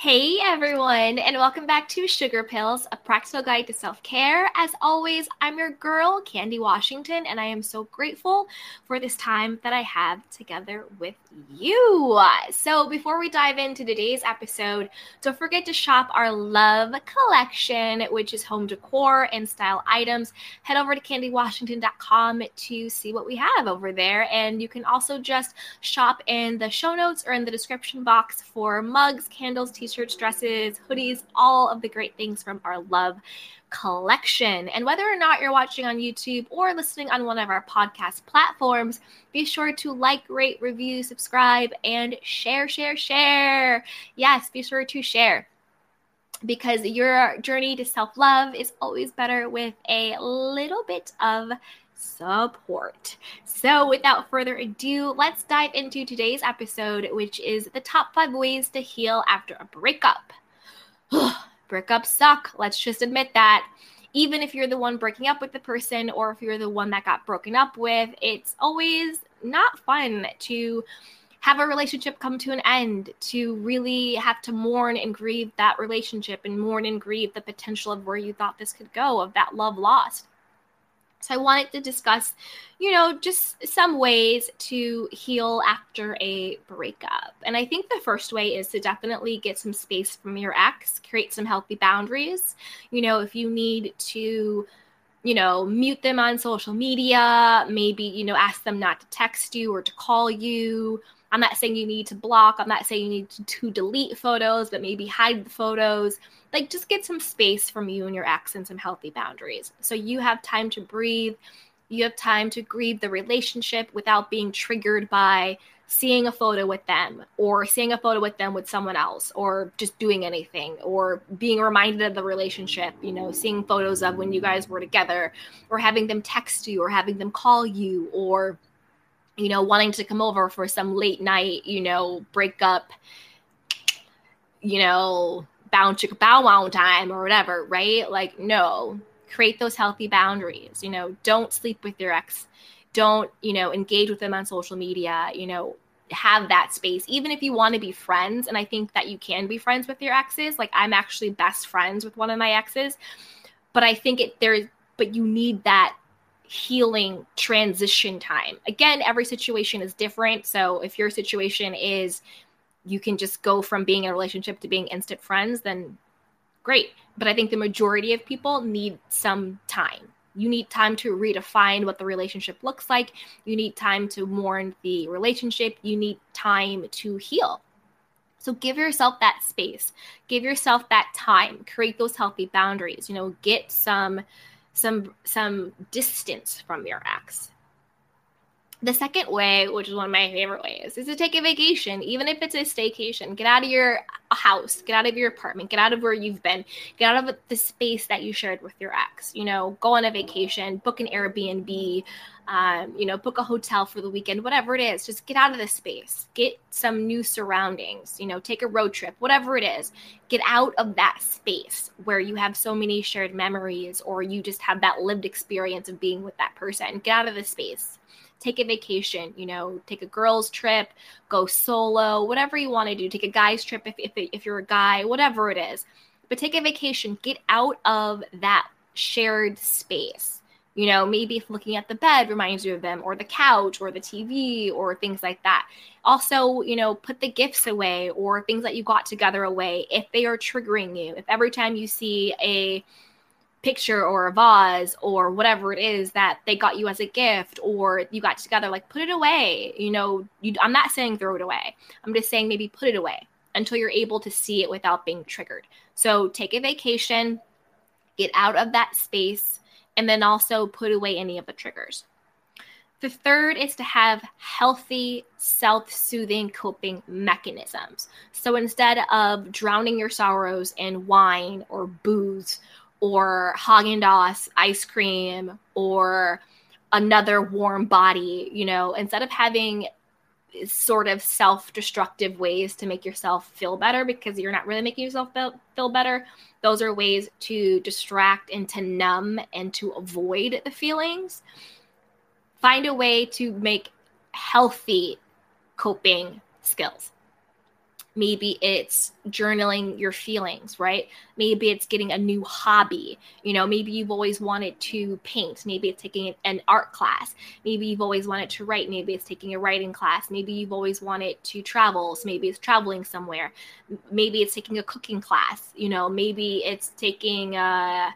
Hey everyone, and welcome back to Sugar Pills, a practical guide to self care. As always, I'm your girl, Candy Washington, and I am so grateful for this time that I have together with you. So, before we dive into today's episode, don't forget to shop our Love collection, which is home decor and style items. Head over to candywashington.com to see what we have over there, and you can also just shop in the show notes or in the description box for mugs, candles, t t-shirts, dresses, hoodies, all of the great things from our love collection. And whether or not you're watching on YouTube or listening on one of our podcast platforms, be sure to like, rate, review, subscribe, and share, share, share. Yes, be sure to share because your journey to self love is always better with a little bit of support. So, without further ado, let's dive into today's episode, which is the top five ways to heal after a breakup. Breakups suck. Let's just admit that. Even if you're the one breaking up with the person or if you're the one that got broken up with, it's always not fun to have a relationship come to an end, to really have to mourn and grieve that relationship and mourn and grieve the potential of where you thought this could go, of that love lost. So I wanted to discuss, you know, just some ways to heal after a breakup. And I think the first way is to definitely get some space from your ex, create some healthy boundaries. You know, if you need to you know, mute them on social media, maybe, you know, ask them not to text you or to call you. I'm not saying you need to block, I'm not saying you need to, to delete photos, but maybe hide the photos like just get some space from you and your ex and some healthy boundaries. So you have time to breathe. You have time to grieve the relationship without being triggered by seeing a photo with them or seeing a photo with them with someone else or just doing anything or being reminded of the relationship, you know, seeing photos of when you guys were together or having them text you or having them call you or you know, wanting to come over for some late night, you know, breakup, you know, bow chicka bow wow time or whatever, right? Like, no, create those healthy boundaries. You know, don't sleep with your ex. Don't, you know, engage with them on social media. You know, have that space, even if you want to be friends. And I think that you can be friends with your exes. Like, I'm actually best friends with one of my exes, but I think it there's, but you need that healing transition time. Again, every situation is different. So if your situation is, you can just go from being in a relationship to being instant friends, then great. But I think the majority of people need some time. You need time to redefine what the relationship looks like. You need time to mourn the relationship. You need time to heal. So give yourself that space. Give yourself that time. Create those healthy boundaries. You know, get some some some distance from your ex the second way, which is one of my favorite ways, is to take a vacation, even if it's a staycation. Get out of your house, get out of your apartment, get out of where you've been, get out of the space that you shared with your ex. You know, go on a vacation, book an Airbnb, um, you know, book a hotel for the weekend, whatever it is. Just get out of the space, get some new surroundings, you know, take a road trip, whatever it is. Get out of that space where you have so many shared memories or you just have that lived experience of being with that person. Get out of the space take a vacation, you know, take a girls' trip, go solo, whatever you want to do. Take a guy's trip if, if, if you're a guy, whatever it is. But take a vacation, get out of that shared space. You know, maybe if looking at the bed reminds you of them, or the couch, or the TV, or things like that. Also, you know, put the gifts away or things that you got together away if they are triggering you. If every time you see a picture or a vase or whatever it is that they got you as a gift or you got together like put it away you know you, i'm not saying throw it away. I'm just saying maybe put it away until you're able to see it without being triggered. So take a vacation get out of that space and then also put away any of the triggers. The third is to have healthy, self soothing coping mechanisms. So instead of drowning your sorrows in wine or booze or Haagen Dazs ice cream or another warm body, you know, instead of having sort of self-destructive ways to make yourself feel better because you're not really making yourself feel, feel better those are ways to distract and to numb and to avoid the feelings. Find a way to make healthy coping skills maybe it's journaling your feelings right? Maybe it's getting a new hobby. You know maybe you've always wanted to paint. Maybe it's taking an art class. Maybe you've always wanted to write. Maybe it's taking a writing class. Maybe you've always wanted to travel. So maybe it's traveling somewhere. Maybe it's taking a cooking class. You know maybe it's taking a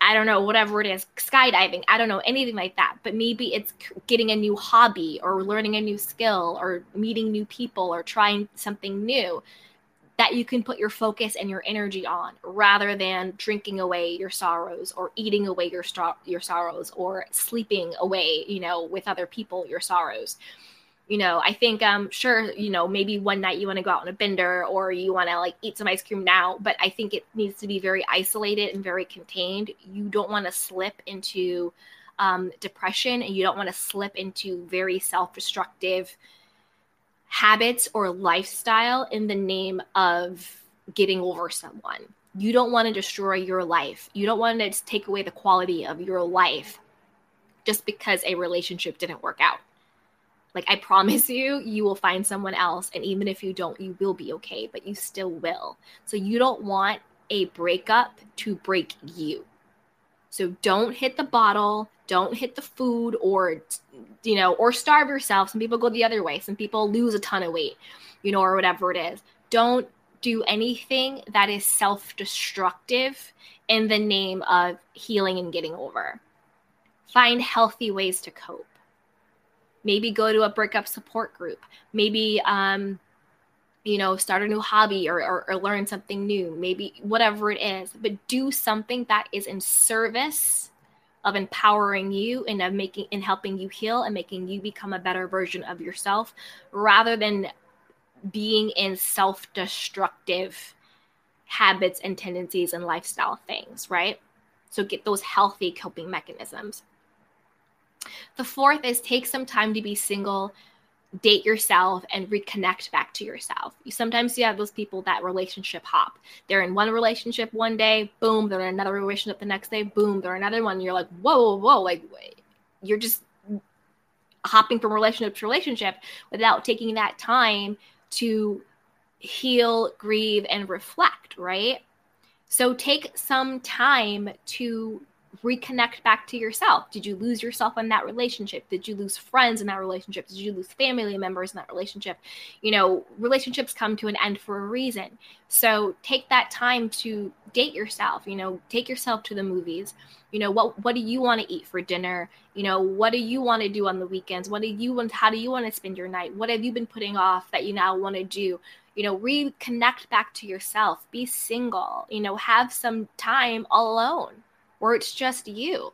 I don't know, whatever it is, skydiving, I don't know, anything like that. But maybe it's getting a new hobby or learning a new skill or meeting new people or trying something new that you can put your focus and your energy on rather than drinking away your sorrows or eating away your, your sorrows or sleeping away, you know, with other people your sorrows you know, I think um sure, you know, maybe one night you want to go out on a bender or you want to like eat some ice cream now, but I think it needs to be very isolated and very contained. You don't want to slip into um, depression and you don't want to slip into very self-destructive habits or lifestyle in the name of getting over someone. You don't want to destroy your life. You don't want to take away the quality of your life just because a relationship didn't work out. Like, I promise you, you will find someone else. And even if you don't, you will be okay, but you still will. So, you don't want a breakup to break you. So, don't hit the bottle, don't hit the food, or, you know, or starve yourself. Some people go the other way, some people lose a ton of weight, you know, or whatever it is. Don't do anything that is self destructive in the name of healing and getting over. Find healthy ways to cope maybe go to a breakup support group maybe um, you know start a new hobby or, or, or learn something new maybe whatever it is but do something that is in service of empowering you and of making and helping you heal and making you become a better version of yourself rather than being in self-destructive habits and tendencies and lifestyle things right? So get those healthy coping mechanisms the fourth is take some time to be single, date yourself, and reconnect back to yourself. You sometimes you have those people that relationship hop. They're in one relationship one day, boom, they're in another relationship the next day, boom, they're in another one. You're like, whoa, whoa, whoa, like you're just hopping from relationship to relationship without taking that time to heal, grieve, and reflect, right? So take some time to reconnect back to yourself. Did you lose yourself in that relationship? Did you lose friends in that relationship? Did you lose family members in that relationship? You know, relationships come to an end for a reason. So take that time to date yourself, you know, take yourself to the movies. You know, what what do you want to eat for dinner? You know, what do you want to do on the weekends? What do you want how do you want to spend your night? What have you been putting off that you now want to do? you know reconnect back to yourself be single you know have some time alone or it's just you.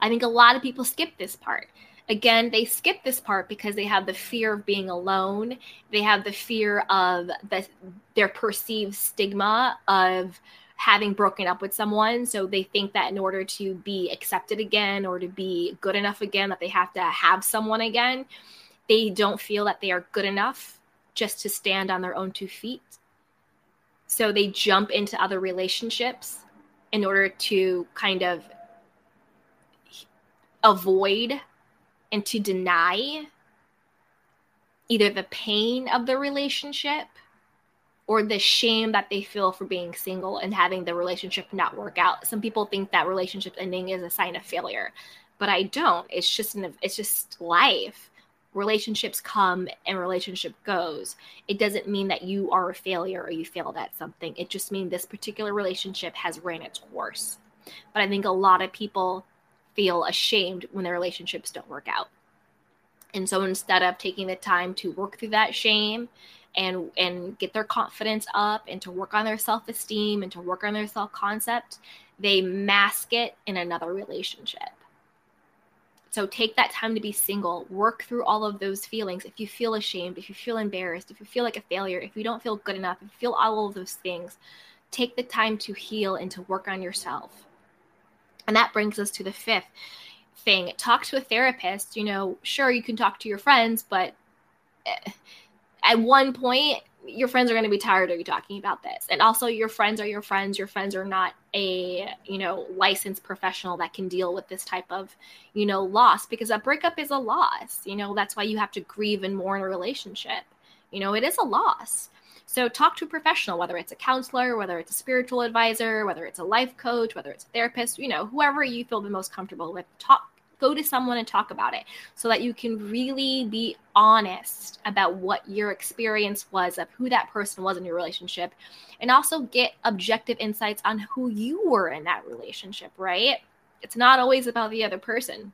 I think a lot of people skip this part. Again, they skip this part because they have the fear of being alone. They have the fear of the, their perceived stigma of having broken up with someone. So they think that in order to be accepted again or to be good enough again, that they have to have someone again. They don't feel that they are good enough just to stand on their own two feet. So they jump into other relationships in order to kind of avoid and to deny either the pain of the relationship or the shame that they feel for being single and having the relationship not work out. Some people think that relationship ending is a sign of failure, but I don't. It's just an, it's just life relationships come and relationship goes it doesn't mean that you are a failure or you failed at something. It just means this particular relationship has ran its course. But i think a lot of people feel ashamed when their relationships don't work out. And so instead of taking the time to work through that shame and and get their confidence up and to work on their self-esteem and to work on their self-concept they mask it in another relationship so take that time to be single, work through all of those feelings. If you feel ashamed, if you feel embarrassed, if you feel like a failure, if you don't feel good enough, if you feel all of those things, take the time to heal and to work on yourself. And that brings us to the fifth thing talk to a therapist. You know, sure, you can talk to your friends, but eh, at one point, your friends are going to be tired of you talking about this. And also your friends are your friends. Your friends are not a you know licensed professional that can deal with this type of you know loss because a breakup is a loss you know? That's why you have to grieve and mourn a relationship. You know it is a loss. So talk to a professional whether it's a counselor whether it's a spiritual advisor whether it's a life coach whether it's a therapist you know whoever you feel the most comfortable with talk go to someone and talk about it so that you can really be honest about what your experience was of who that person was in your relationship and also get objective insights on who you were in that relationship, right? It's not always about the other person.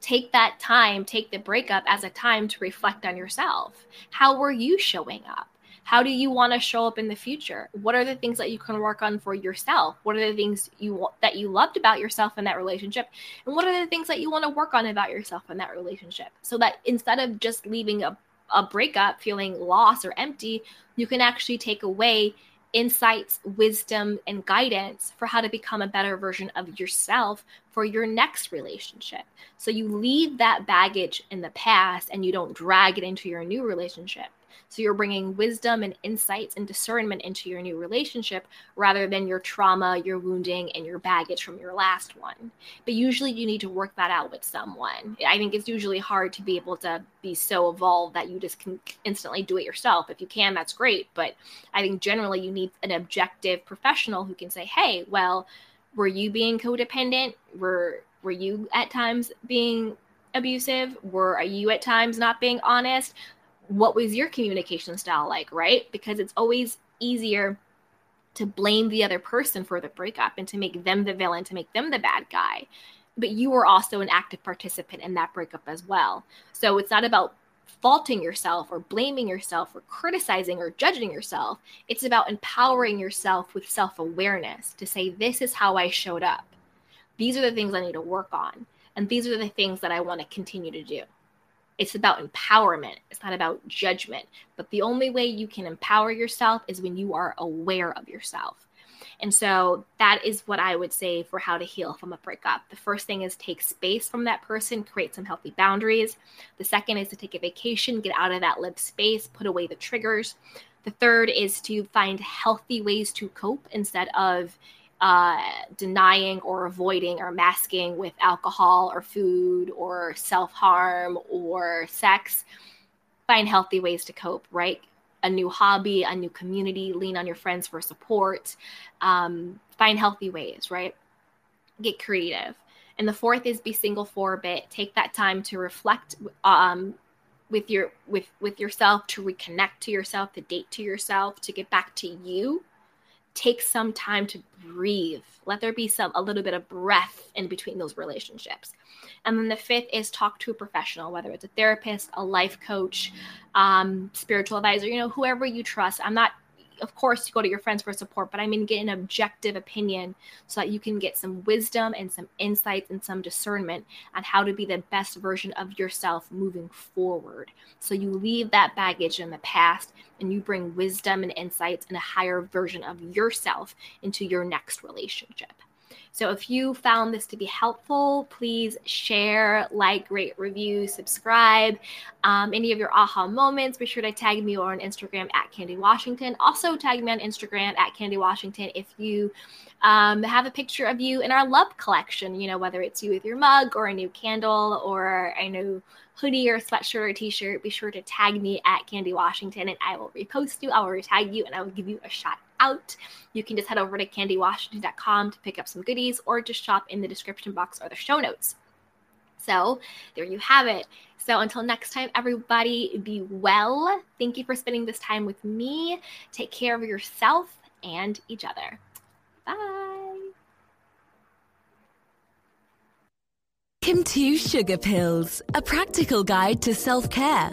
Take that time, take the breakup as a time to reflect on yourself. How were you showing up? How do you want to show up in the future what are the things that you can work on for yourself what are the things you that you loved about yourself in that relationship and what are the things that you want to work on about yourself in that relationship so that instead of just leaving a, a breakup feeling lost or empty you can actually take away insights, wisdom, and guidance for how to become a better version of yourself for your next relationship. So you leave that baggage in the past and you don't drag it into your new relationship. So you're bringing wisdom and insights and discernment into your new relationship rather than your trauma, your wounding, and your baggage from your last one. But usually you need to work that out with someone. I think it's usually hard to be able to be so evolved that you just can instantly do it yourself. If you can, that's great. But I think generally you need an objective professional who can say, hey, well, were you being codependent? Were were you at times being abusive? Were you at times not being honest? What was your communication style like, right? Because it's always easier to blame the other person for the breakup and to make them the villain, to make them the bad guy. But you were also an active participant in that breakup as well. So it's not about faulting yourself or blaming yourself or criticizing or judging yourself. It's about empowering yourself with self awareness to say, This is how I showed up. These are the things I need to work on. And these are the things that I want to continue to do. It's about empowerment. It's not about judgment. But the only way you can empower yourself is when you are aware of yourself. And so that is what I would say for how to heal from a breakup. The first thing is take space from that person, create some healthy boundaries. The second is to take a vacation, get out of that lived space, put away the triggers. The third is to find healthy ways to cope instead of uh, denying or avoiding or masking with alcohol or food or self harm or sex. Find healthy ways to cope, right? A new hobby, a new community, lean on your friends for support. Um, find healthy ways, right? Get creative. And the fourth is be single for a bit. Take that time to reflect um, with your with with yourself, to reconnect to yourself, to date to yourself, to get back to you take some time to breathe. Let there be some a little bit of breath in between those relationships. And then the fifth is talk to a professional, whether it's a therapist, a life coach, um, spiritual advisor, you know, whoever you trust. I'm not of course, you go to your friends for support, but I mean, get an objective opinion so that you can get some wisdom and some insights and some discernment on how to be the best version of yourself moving forward. So you leave that baggage in the past and you bring wisdom and insights and a higher version of yourself into your next relationship. So if you found this to be helpful, please share, like, rate, review, subscribe. Um, any of your aha moments, be sure to tag me on Instagram at Candy Washington. Also tag me on Instagram at Candy Washington if you um, have a picture of you in our love collection, you know, whether it's you with your mug or a new candle or a new hoodie or sweatshirt or t-shirt, be sure to tag me at Candy Washington and I will repost you. I will retag you and I will give you a shout out. You can just head over to candywashington.com to pick up some goodies or just shop in the description box or the show notes. So there you have it. So until next time, everybody be well. Thank you for spending this time with me. Take care of yourself and each other. Bye. Welcome to Sugar Pills, a practical guide to self care,